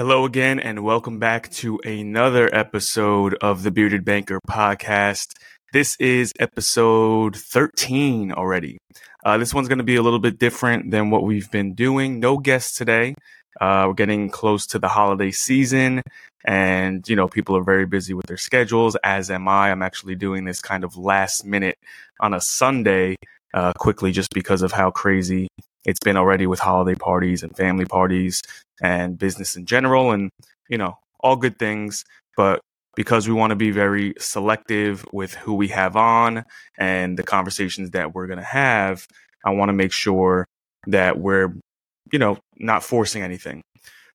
Hello again, and welcome back to another episode of the Bearded Banker podcast. This is episode 13 already. Uh, this one's going to be a little bit different than what we've been doing. No guests today. Uh, we're getting close to the holiday season, and you know people are very busy with their schedules. As am I. I'm actually doing this kind of last minute on a Sunday, uh, quickly, just because of how crazy it's been already with holiday parties and family parties and business in general, and you know all good things. But because we want to be very selective with who we have on and the conversations that we're going to have, I want to make sure that we're, you know, not forcing anything.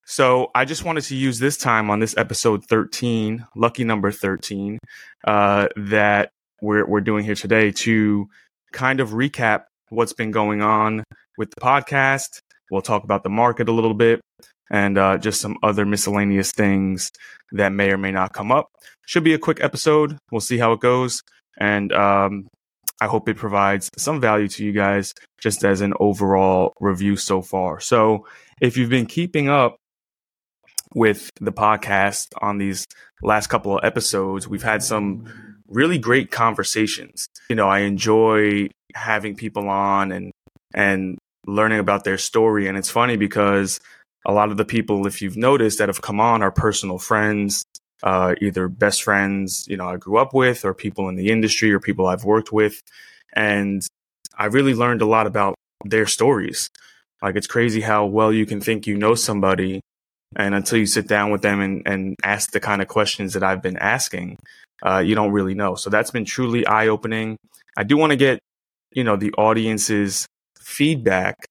So I just wanted to use this time on this episode 13, lucky number 13, uh, that we're, we're doing here today to kind of recap what's been going on with the podcast. We'll talk about the market a little bit and uh, just some other miscellaneous things that may or may not come up. Should be a quick episode. We'll see how it goes. And um, I hope it provides some value to you guys just as an overall review so far. So if you've been keeping up with the podcast on these last couple of episodes, we've had some really great conversations. You know, I enjoy having people on and and learning about their story and it's funny because a lot of the people, if you've noticed, that have come on are personal friends, uh, either best friends, you know, I grew up with, or people in the industry, or people I've worked with, and I really learned a lot about their stories. Like it's crazy how well you can think you know somebody, and until you sit down with them and, and ask the kind of questions that I've been asking, uh, you don't really know. So that's been truly eye opening. I do want to get, you know, the audience's feedback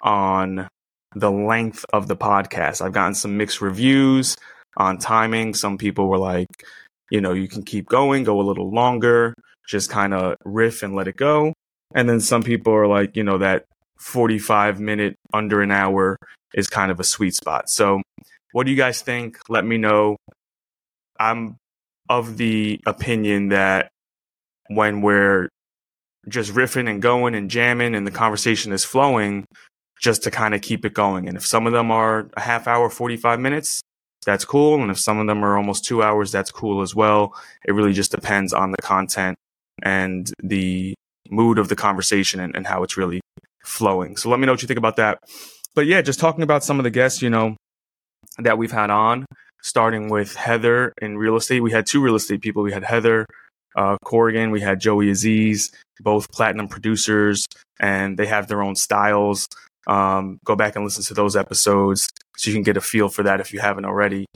on the length of the podcast. I've gotten some mixed reviews on timing. Some people were like, you know, you can keep going, go a little longer, just kind of riff and let it go. And then some people are like, you know, that 45 minute under an hour is kind of a sweet spot. So, what do you guys think? Let me know. I'm of the opinion that when we're just riffing and going and jamming and the conversation is flowing, just to kind of keep it going. And if some of them are a half hour, 45 minutes, that's cool. And if some of them are almost two hours, that's cool as well. It really just depends on the content and the mood of the conversation and, and how it's really flowing. So let me know what you think about that. But yeah, just talking about some of the guests, you know, that we've had on, starting with Heather in real estate. We had two real estate people. We had Heather uh, Corrigan, we had Joey Aziz, both platinum producers, and they have their own styles. Um, go back and listen to those episodes so you can get a feel for that if you haven't already.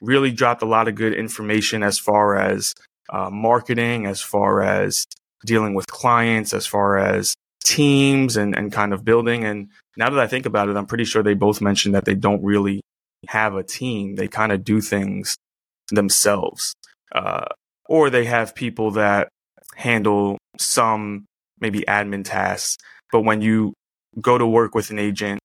Really dropped a lot of good information as far as uh, marketing, as far as dealing with clients, as far as teams and, and kind of building. And now that I think about it, I'm pretty sure they both mentioned that they don't really have a team. They kind of do things themselves. Uh, or they have people that handle some maybe admin tasks. But when you go to work with an agent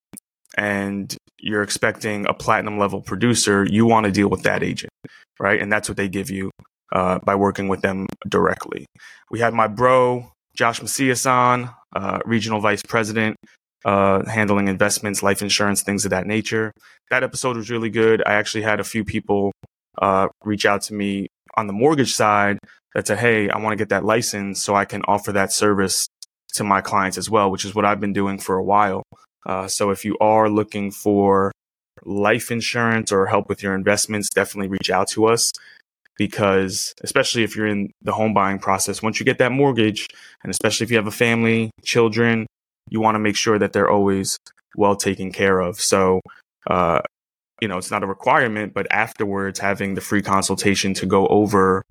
and you're expecting a platinum level producer, you want to deal with that agent, right? And that's what they give you uh, by working with them directly. We had my bro, Josh Macias on, uh, regional vice president, uh, handling investments, life insurance, things of that nature. That episode was really good. I actually had a few people uh, reach out to me on the mortgage side that said, Hey, I want to get that license so I can offer that service to my clients as well, which is what I've been doing for a while. Uh, so if you are looking for life insurance or help with your investments, definitely reach out to us because especially if you're in the home buying process, once you get that mortgage, and especially if you have a family, children, you want to make sure that they're always well taken care of. So, uh, you know, it's not a requirement, but afterwards, having the free consultation to go over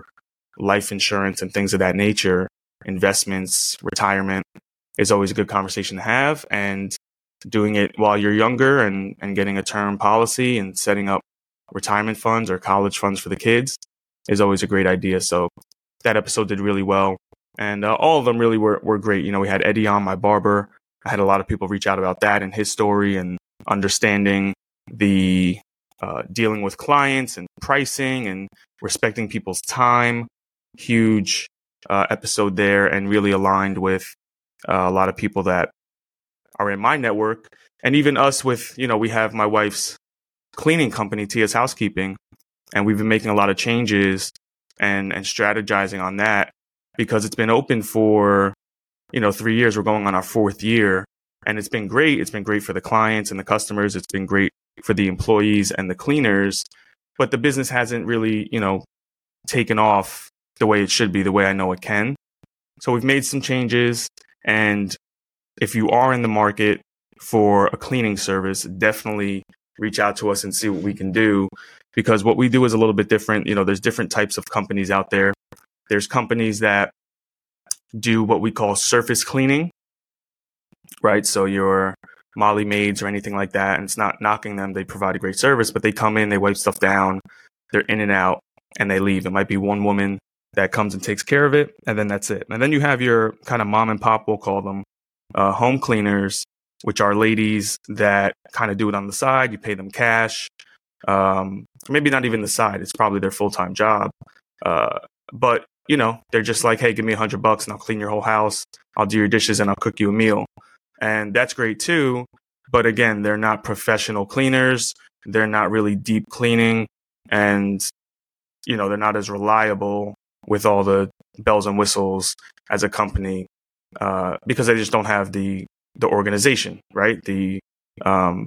life insurance and things of that nature investments, retirement is always a good conversation to have. And doing it while you're younger and, and getting a term policy and setting up retirement funds or college funds for the kids is always a great idea. So that episode did really well. And uh, all of them really were, were great. You know, we had Eddie on, my barber. I had a lot of people reach out about that and his story and understanding the uh, dealing with clients and pricing and respecting people's time. Huge uh, episode there and really aligned with uh, a lot of people that are in my network and even us with you know we have my wife's cleaning company, Tia's Housekeeping, and we've been making a lot of changes and and strategizing on that because it's been open for you know three years. We're going on our fourth year, and it's been great. It's been great for the clients and the customers. It's been great for the employees and the cleaners, but the business hasn't really you know taken off the way it should be, the way I know it can. So we've made some changes, and if you are in the market for a cleaning service, definitely reach out to us and see what we can do because what we do is a little bit different. You know, there's different types of companies out there. There's companies that do what we call surface cleaning, right? So your Molly maids or anything like that, and it's not knocking them. They provide a great service, but they come in, they wipe stuff down, they're in and out, and they leave. It might be one woman that comes and takes care of it, and then that's it. And then you have your kind of mom and pop, we'll call them, uh, home cleaners which are ladies that kind of do it on the side. You pay them cash. Um, maybe not even the side. It's probably their full time job. Uh, but you know, they're just like, hey, give me a hundred bucks and I'll clean your whole house. I'll do your dishes and I'll cook you a meal. And that's great too. But again, they're not professional cleaners. They're not really deep cleaning and, you know, they're not as reliable with all the bells and whistles as a company, uh, because they just don't have the the organization, right? The um,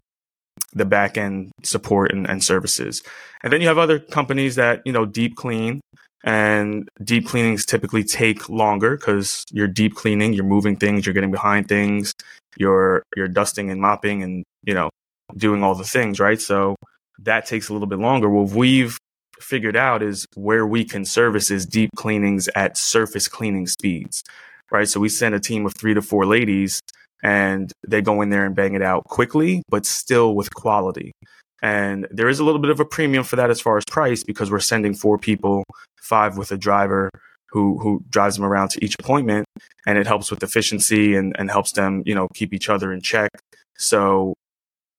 the back end support and, and services. And then you have other companies that, you know, deep clean and deep cleanings typically take longer because you're deep cleaning, you're moving things, you're getting behind things, you're you're dusting and mopping and, you know, doing all the things, right? So that takes a little bit longer. What we've figured out is where we can service is deep cleanings at surface cleaning speeds, right? So we send a team of three to four ladies and they go in there and bang it out quickly, but still with quality. And there is a little bit of a premium for that as far as price because we're sending four people, five with a driver who who drives them around to each appointment, and it helps with efficiency and, and helps them, you know, keep each other in check. So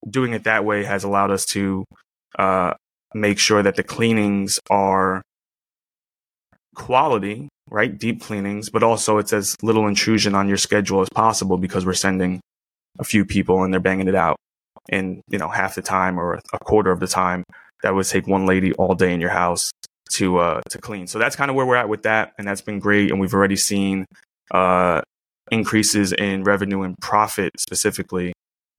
doing it that way has allowed us to uh, make sure that the cleanings are quality right? Deep cleanings, but also it's as little intrusion on your schedule as possible because we're sending a few people and they're banging it out in, you know, half the time or a quarter of the time that would take one lady all day in your house to uh to clean. So that's kind of where we're at with that and that's been great and we've already seen uh increases in revenue and profit specifically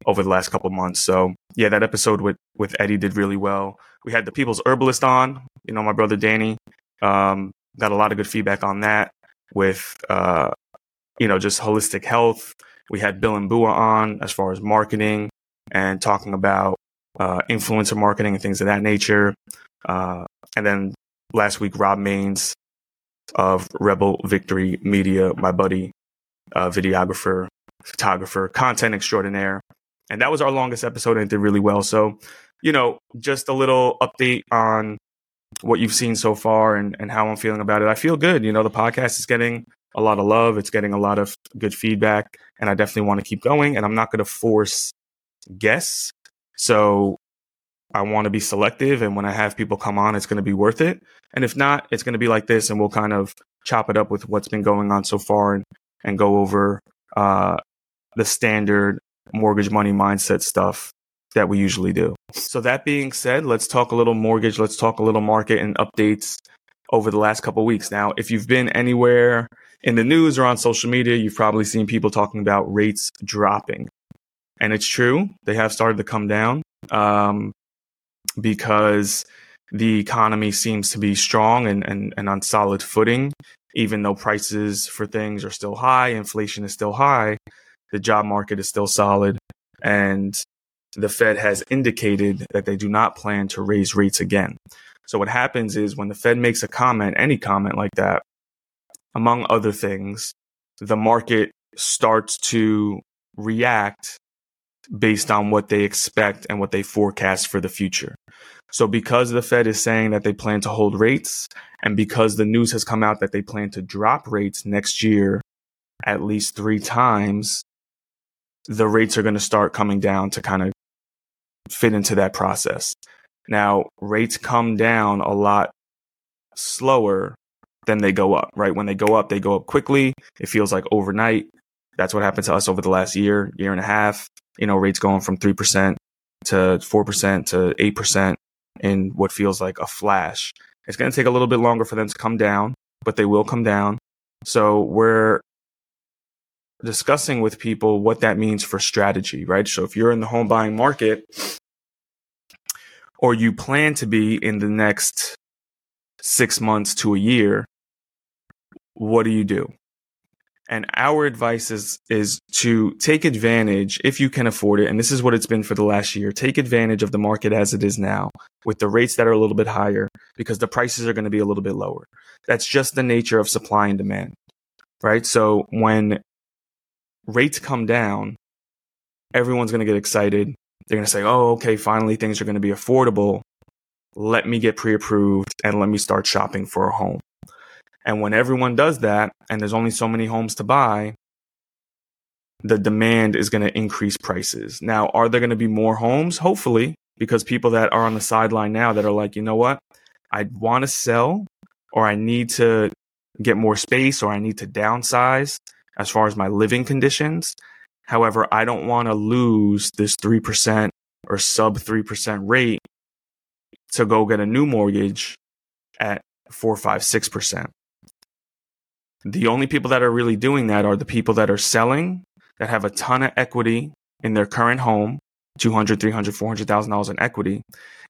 over the last couple months. So yeah, that episode with with Eddie did really well. We had the People's Herbalist on, you know, my brother Danny. Um, got a lot of good feedback on that with uh, you know just holistic health. We had Bill and Bua on as far as marketing and talking about uh, influencer marketing and things of that nature. Uh, and then last week, Rob Maines of Rebel Victory Media, my buddy, uh, videographer, photographer, content extraordinaire. And that was our longest episode and it did really well. So, you know, just a little update on what you've seen so far and, and how I'm feeling about it. I feel good. You know, the podcast is getting a lot of love. It's getting a lot of good feedback and I definitely want to keep going and I'm not going to force guests. So I want to be selective. And when I have people come on, it's going to be worth it. And if not, it's going to be like this and we'll kind of chop it up with what's been going on so far and, and go over, uh, the standard mortgage money mindset stuff that we usually do. So that being said, let's talk a little mortgage. Let's talk a little market and updates over the last couple weeks. Now, if you've been anywhere in the news or on social media, you've probably seen people talking about rates dropping. And it's true, they have started to come down um, because the economy seems to be strong and, and, and on solid footing, even though prices for things are still high, inflation is still high, the job market is still solid. And the Fed has indicated that they do not plan to raise rates again. So what happens is when the Fed makes a comment, any comment like that, among other things, the market starts to react based on what they expect and what they forecast for the future. So because the Fed is saying that they plan to hold rates and because the news has come out that they plan to drop rates next year at least 3 times, the rates are going to start coming down to kind of fit into that process. Now, rates come down a lot slower than they go up, right? When they go up, they go up quickly. It feels like overnight. That's what happened to us over the last year, year and a half. You know, rates going from 3% to 4% to 8% in what feels like a flash. It's going to take a little bit longer for them to come down, but they will come down. So we're discussing with people what that means for strategy, right? So if you're in the home buying market or you plan to be in the next six months to a year, what do you do? And our advice is, is to take advantage if you can afford it. And this is what it's been for the last year. Take advantage of the market as it is now with the rates that are a little bit higher because the prices are going to be a little bit lower. That's just the nature of supply and demand, right? So when rates come down, everyone's going to get excited. They're going to say, Oh, okay, finally things are going to be affordable. Let me get pre-approved and let me start shopping for a home. And when everyone does that, and there's only so many homes to buy, the demand is going to increase prices. Now, are there going to be more homes? Hopefully, because people that are on the sideline now that are like, you know what? I want to sell or I need to get more space or I need to downsize as far as my living conditions. However, I don't want to lose this 3% or sub 3% rate to go get a new mortgage at four, five, six percent. The only people that are really doing that are the people that are selling that have a ton of equity in their current home, 200, 300, 400,000 dollars in equity,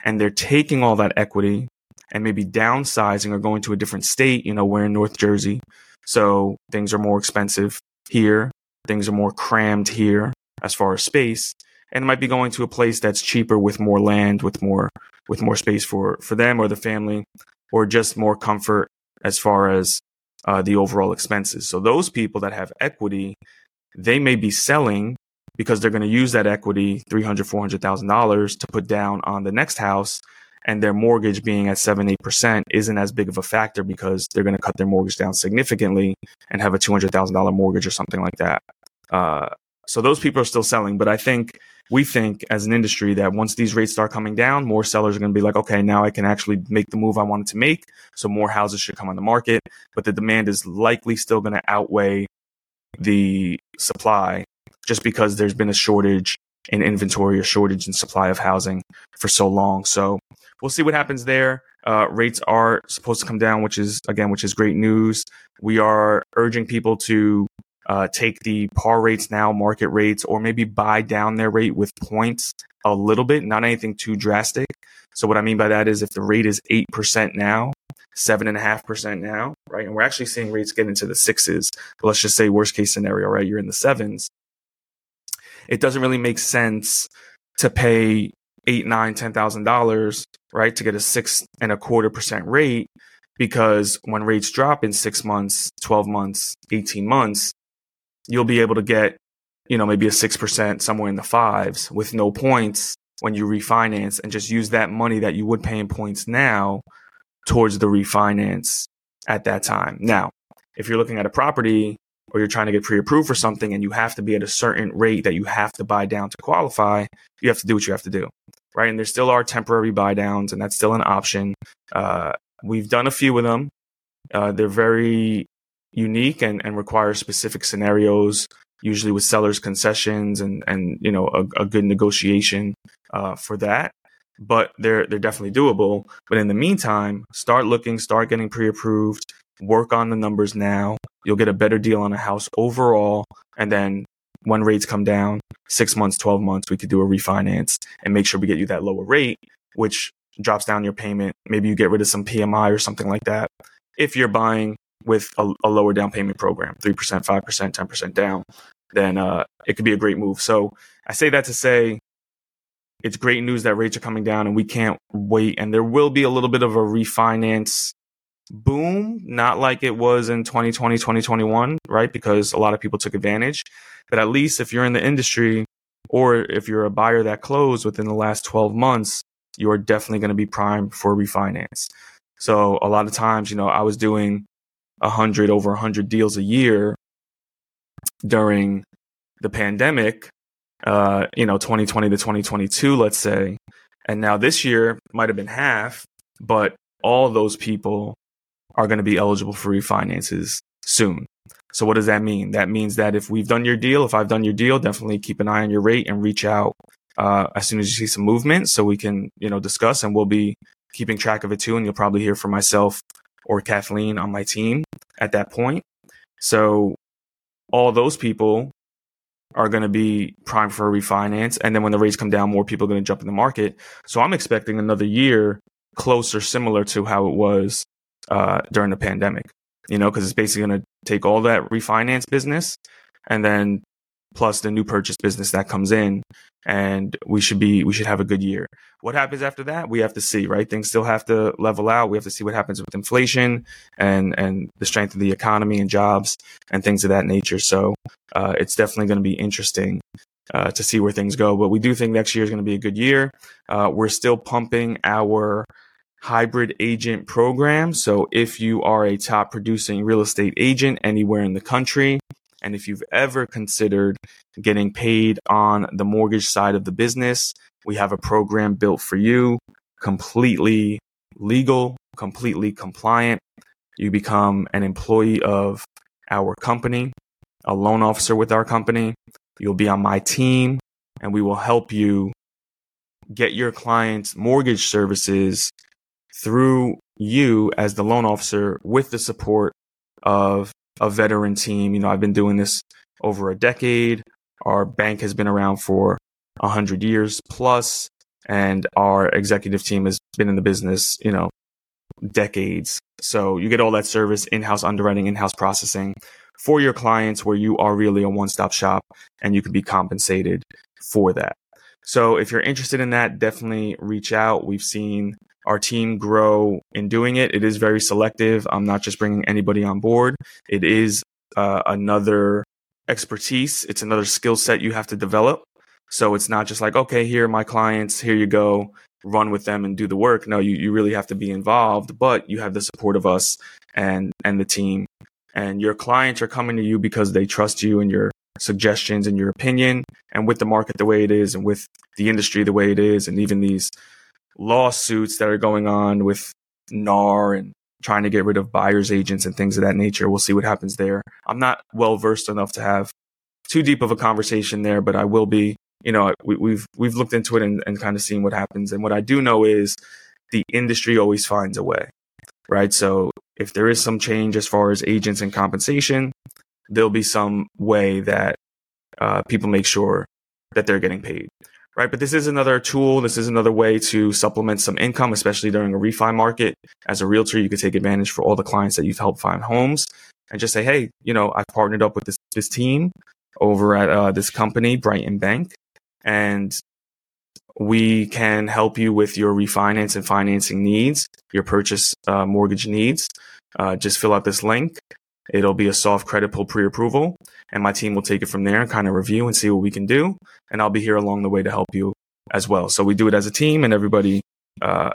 and they're taking all that equity and maybe downsizing or going to a different state, you know, we're in North Jersey. So things are more expensive here. Things are more crammed here as far as space. And it might be going to a place that's cheaper with more land, with more with more space for for them or the family, or just more comfort as far as uh, the overall expenses. So those people that have equity, they may be selling because they're going to use that equity, three hundred, four hundred thousand dollars, to put down on the next house, and their mortgage being at seven, eight percent isn't as big of a factor because they're going to cut their mortgage down significantly and have a two hundred thousand dollar mortgage or something like that. Uh, so those people are still selling, but I think we think as an industry that once these rates start coming down, more sellers are going to be like, okay, now I can actually make the move I wanted to make. So more houses should come on the market, but the demand is likely still going to outweigh the supply just because there's been a shortage in inventory, or shortage in supply of housing for so long. So we'll see what happens there. Uh, rates are supposed to come down, which is again, which is great news. We are urging people to uh, take the par rates now, market rates, or maybe buy down their rate with points a little bit, not anything too drastic. So what I mean by that is if the rate is 8% now, seven and a half percent now, right? And we're actually seeing rates get into the sixes, but let's just say worst case scenario, right? You're in the sevens. It doesn't really make sense to pay eight, nine, ten thousand dollars, right, to get a six and a quarter percent rate because when rates drop in six months, 12 months, 18 months, you'll be able to get, you know, maybe a 6% somewhere in the fives with no points when you refinance and just use that money that you would pay in points now towards the refinance at that time. Now, if you're looking at a property or you're trying to get pre-approved for something and you have to be at a certain rate that you have to buy down to qualify, you have to do what you have to do. Right. And there still are temporary buy downs and that's still an option. Uh, we've done a few of them. Uh, they're very unique and, and require specific scenarios, usually with sellers concessions and, and, you know, a, a good negotiation, uh, for that. But they're, they're definitely doable. But in the meantime, start looking, start getting pre-approved, work on the numbers now. You'll get a better deal on a house overall. And then when rates come down, six months, 12 months, we could do a refinance and make sure we get you that lower rate, which drops down your payment. Maybe you get rid of some PMI or something like that. If you're buying with a, a lower down payment program, 3%, 5%, 10% down, then uh, it could be a great move. So I say that to say it's great news that rates are coming down and we can't wait. And there will be a little bit of a refinance boom, not like it was in 2020, 2021, right? Because a lot of people took advantage. But at least if you're in the industry or if you're a buyer that closed within the last 12 months, you are definitely going to be primed for refinance. So a lot of times, you know, I was doing 100 over 100 deals a year during the pandemic uh, you know 2020 to 2022 let's say and now this year might have been half but all those people are going to be eligible for refinances soon so what does that mean that means that if we've done your deal if i've done your deal definitely keep an eye on your rate and reach out uh, as soon as you see some movement so we can, you know, discuss and we'll be keeping track of it too. And you'll probably hear from myself or Kathleen on my team at that point. So all those people are going to be primed for a refinance. And then when the rates come down, more people are going to jump in the market. So I'm expecting another year closer, similar to how it was uh, during the pandemic, you know, because it's basically going to take all that refinance business and then plus the new purchase business that comes in and we should be we should have a good year. What happens after that? We have to see right? Things still have to level out. We have to see what happens with inflation and and the strength of the economy and jobs and things of that nature. So uh, it's definitely going to be interesting uh, to see where things go. But we do think next year is going to be a good year. Uh, we're still pumping our hybrid agent program so if you are a top producing real estate agent anywhere in the country and if you've ever considered getting paid on the mortgage side of the business, we have a program built for you, completely legal, completely compliant. You become an employee of our company, a loan officer with our company. You'll be on my team and we will help you get your clients mortgage services through you as the loan officer with the support of a veteran team. You know, I've been doing this over a decade. Our bank has been around for a hundred years plus, and our executive team has been in the business, you know, decades. So you get all that service, in-house underwriting, in-house processing for your clients where you are really a one-stop shop and you can be compensated for that. So if you're interested in that, definitely reach out. We've seen our team grow in doing it. It is very selective. I'm not just bringing anybody on board. It is uh, another expertise. It's another skill set you have to develop. So it's not just like, okay, here are my clients. Here you go. Run with them and do the work. No, you, you really have to be involved, but you have the support of us and, and the team. And your clients are coming to you because they trust you and your suggestions and your opinion. And with the market the way it is and with the industry the way it is, and even these lawsuits that are going on with NAR and trying to get rid of buyer's agents and things of that nature. We'll see what happens there. I'm not well versed enough to have too deep of a conversation there, but I will be. You know, we, have we've, we've looked into it and, and kind of seen what happens. And what I do know is the industry always finds a way, right? So if there is some change as far as agents and compensation, there'll be some way that uh, people make sure that they're getting paid right? But this is another tool. This is another way to supplement some income, especially during a refi market. As a realtor, you could take advantage for all the clients that you've helped find homes and just say, Hey, you know, I've partnered up with this, this team over at uh, this company, Brighton Bank, and we can help you with your refinance and financing needs, your purchase uh, mortgage needs. Uh, just fill out this link It'll be a soft credit pull pre-approval and my team will take it from there and kind of review and see what we can do. And I'll be here along the way to help you as well. So we do it as a team and everybody, uh,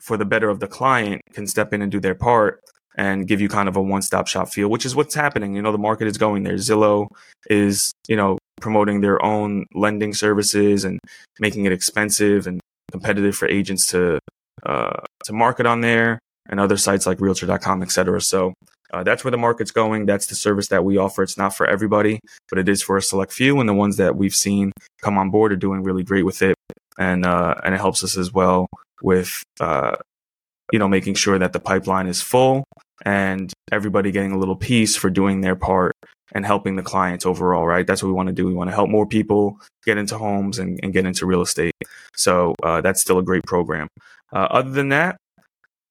for the better of the client can step in and do their part and give you kind of a one-stop shop feel, which is what's happening. You know, the market is going there. Zillow is, you know, promoting their own lending services and making it expensive and competitive for agents to, uh, to market on there and other sites like realtor.com, et cetera. So uh, that's where the market's going. That's the service that we offer. It's not for everybody, but it is for a select few. And the ones that we've seen come on board are doing really great with it. And, uh, and it helps us as well with, uh, you know, making sure that the pipeline is full and everybody getting a little piece for doing their part and helping the clients overall, right? That's what we want to do. We want to help more people get into homes and, and get into real estate. So uh, that's still a great program. Uh, other than that,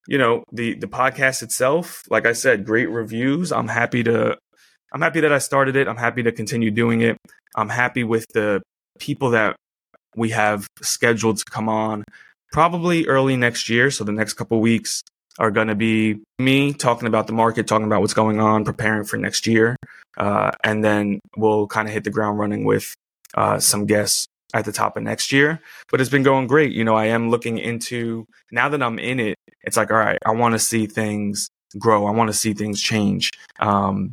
you know the the podcast itself like i said great reviews. I'm happy to i'm happy that i started it. I'm happy to continue doing it. I'm happy with the people that we have scheduled to come on probably early next year. So the next couple weeks are going to be me talking about the market talking about what's going on preparing for next year. Uh, and then we'll kind of hit the ground running with uh, some guests at the top of next year. But it's been going great. You know, I am looking into now that I'm in it, it's like, all right, I want to see things grow. I want to see things change. Um,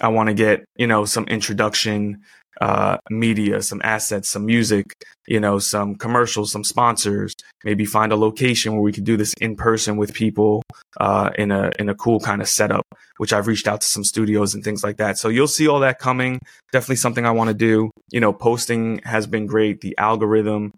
I want to get, you know, some introduction uh, media, some assets, some music, you know, some commercials, some sponsors. Maybe find a location where we could do this in person with people uh, in a in a cool kind of setup. Which I've reached out to some studios and things like that. So you'll see all that coming. Definitely something I want to do. You know, posting has been great. The algorithm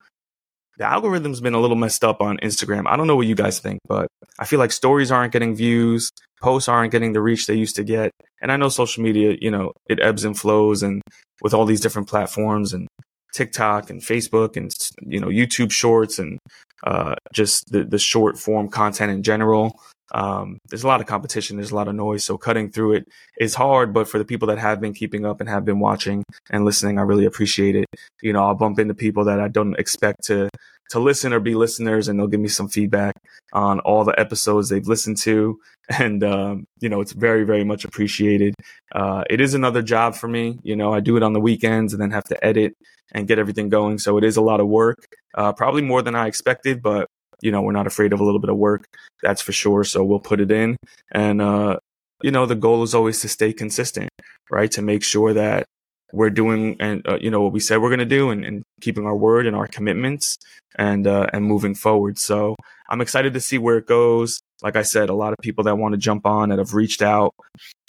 the algorithm's been a little messed up on Instagram. I don't know what you guys think, but I feel like stories aren't getting views, posts aren't getting the reach they used to get. And I know social media, you know, it ebbs and flows and with all these different platforms and TikTok and Facebook and, you know, YouTube shorts and uh, just the, the short form content in general. Um, there's a lot of competition. There's a lot of noise. So cutting through it is hard, but for the people that have been keeping up and have been watching and listening, I really appreciate it. You know, I'll bump into people that I don't expect to, to listen or be listeners and they'll give me some feedback on all the episodes they've listened to. And, um, you know, it's very, very much appreciated. Uh, it is another job for me. You know, I do it on the weekends and then have to edit and get everything going. So it is a lot of work, uh, probably more than I expected, but you know, we're not afraid of a little bit of work. That's for sure. So we'll put it in. And, uh, you know, the goal is always to stay consistent, right? To make sure that we're doing and uh, you know what we said we're going to do and, and, keeping our word and our commitments and uh, and moving forward so i'm excited to see where it goes like i said a lot of people that want to jump on that have reached out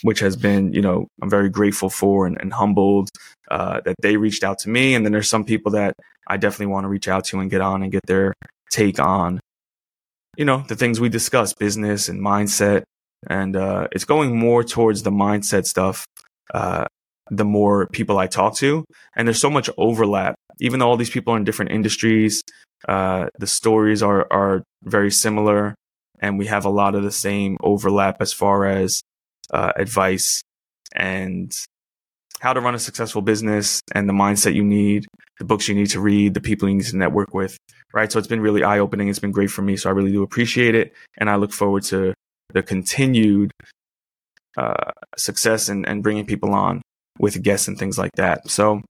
which has been you know i'm very grateful for and, and humbled uh, that they reached out to me and then there's some people that i definitely want to reach out to and get on and get their take on you know, the things we discuss, business and mindset. And uh, it's going more towards the mindset stuff uh, the more people I talk to. And there's so much overlap. Even though all these people are in different industries, uh, the stories are, are very similar. And we have a lot of the same overlap as far as uh, advice and how to run a successful business and the mindset you need, the books you need to read, the people you need to network with, right? So it's been really eye opening. It's been great for me. So I really do appreciate it. And I look forward to the continued uh, success and, and bringing people on with guests and things like that. So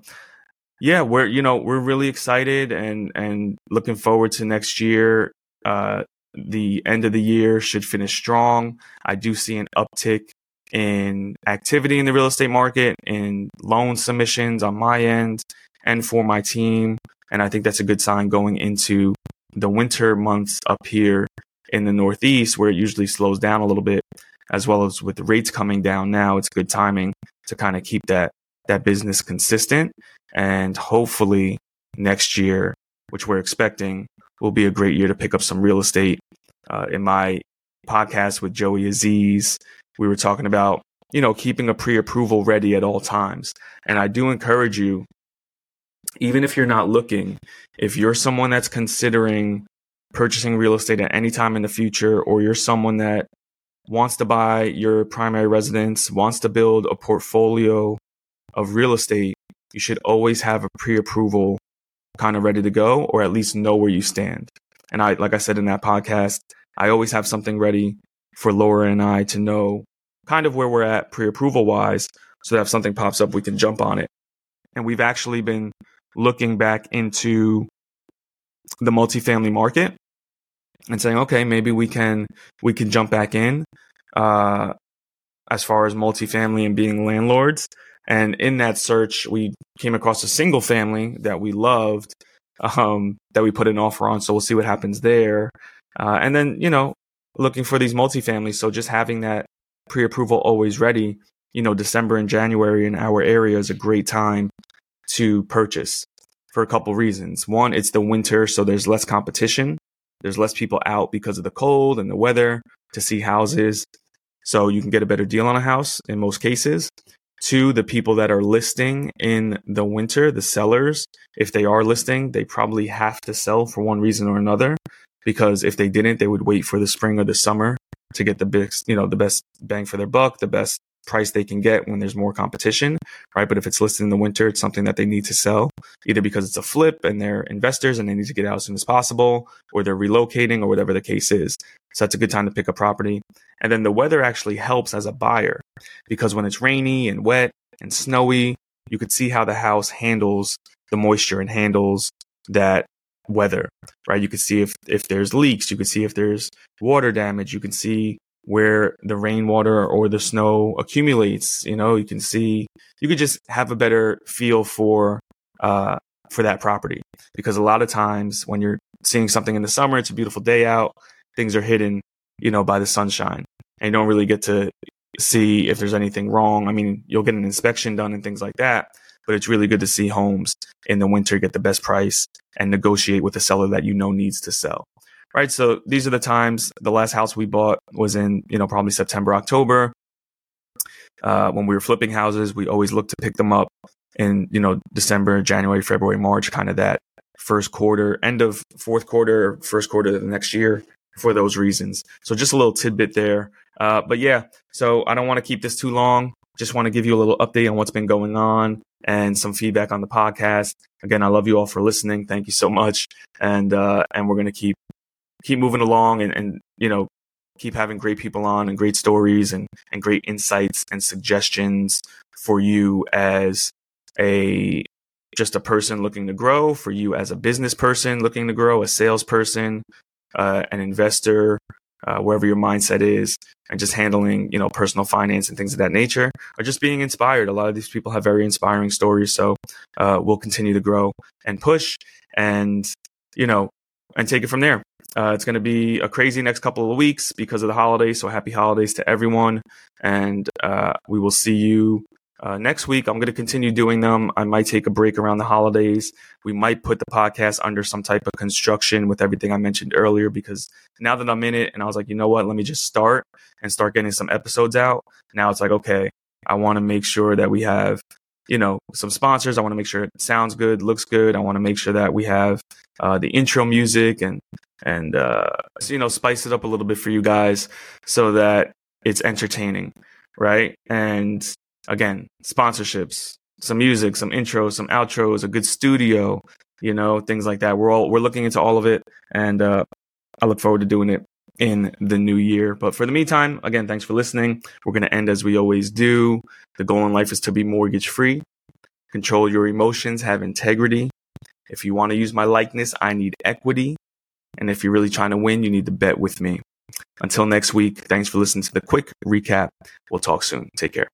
yeah, we're, you know, we're really excited and, and looking forward to next year. Uh, the end of the year should finish strong. I do see an uptick in activity in the real estate market, in loan submissions on my end and for my team. And I think that's a good sign going into the winter months up here in the Northeast, where it usually slows down a little bit, as well as with rates coming down now, it's good timing to kind of keep that, that business consistent. And hopefully next year, which we're expecting, will be a great year to pick up some real estate. Uh, in my podcast with Joey Aziz, we were talking about, you know, keeping a pre-approval ready at all times. And I do encourage you, even if you're not looking, if you're someone that's considering purchasing real estate at any time in the future, or you're someone that wants to buy your primary residence, wants to build a portfolio of real estate, you should always have a pre-approval kind of ready to go, or at least know where you stand. And I, like I said in that podcast, I always have something ready for Laura and I to know kind of where we're at pre approval wise. So that if something pops up, we can jump on it. And we've actually been looking back into the multifamily market and saying, okay, maybe we can, we can jump back in, uh, as far as multifamily and being landlords. And in that search, we came across a single family that we loved, um, that we put an offer on. So we'll see what happens there. Uh, and then, you know, looking for these multifamilies. So just having that pre-approval always ready, you know, December and January in our area is a great time to purchase for a couple reasons. One, it's the winter, so there's less competition. There's less people out because of the cold and the weather to see houses. So you can get a better deal on a house in most cases. Two, the people that are listing in the winter, the sellers, if they are listing, they probably have to sell for one reason or another because if they didn't, they would wait for the spring or the summer to get the best, you know, the best bang for their buck, the best price they can get when there's more competition, right? But if it's listed in the winter, it's something that they need to sell either because it's a flip and they're investors and they need to get out as soon as possible, or they're relocating or whatever the case is. So that's a good time to pick a property. And then the weather actually helps as a buyer because when it's rainy and wet and snowy, you could see how the house handles the moisture and handles that weather, right? You can see if, if there's leaks, you can see if there's water damage, you can see where the rainwater or the snow accumulates. You know, you can see, you could just have a better feel for, uh, for that property because a lot of times when you're seeing something in the summer, it's a beautiful day out, things are hidden, you know, by the sunshine and you don't really get to see if there's anything wrong. I mean, you'll get an inspection done and things like that, but it's really good to see homes in the winter get the best price and negotiate with a seller that you know needs to sell right? So these are the times. The last house we bought was in, you know, probably September, October. Uh, when we were flipping houses, we always looked to pick them up in, you know, December, January, February, March, kind of that first quarter, end of fourth quarter, first quarter of the next year for those reasons. So just a little tidbit there. Uh, but yeah, so I don't want to keep this too long. Just want to give you a little update on what's been going on and some feedback on the podcast. Again, I love you all for listening. Thank you so much. And, uh, and we're going to keep keep moving along and, and you know keep having great people on and great stories and, and great insights and suggestions for you as a just a person looking to grow for you as a business person looking to grow a salesperson uh, an investor uh, wherever your mindset is and just handling you know personal finance and things of that nature or just being inspired. A lot of these people have very inspiring stories so uh, we'll continue to grow and push and you know and take it from there uh, it's going to be a crazy next couple of weeks because of the holidays. So happy holidays to everyone. And uh, we will see you uh, next week. I'm going to continue doing them. I might take a break around the holidays. We might put the podcast under some type of construction with everything I mentioned earlier because now that I'm in it and I was like, you know what, let me just start and start getting some episodes out. Now it's like, okay, I want to make sure that we have you know some sponsors i want to make sure it sounds good looks good i want to make sure that we have uh, the intro music and and uh, you know spice it up a little bit for you guys so that it's entertaining, right? And again, sponsorships, some music, some intros, some outros, a good studio, you know, things like that. We're all we're looking into all of it, and uh, I look forward to doing it in the new year. But for the meantime, again, thanks for listening. We're going to end as we always do. The goal in life is to be mortgage free, control your emotions, have integrity. If you want to use my likeness, I need equity. And if you're really trying to win, you need to bet with me. Until next week, thanks for listening to the quick recap. We'll talk soon. Take care.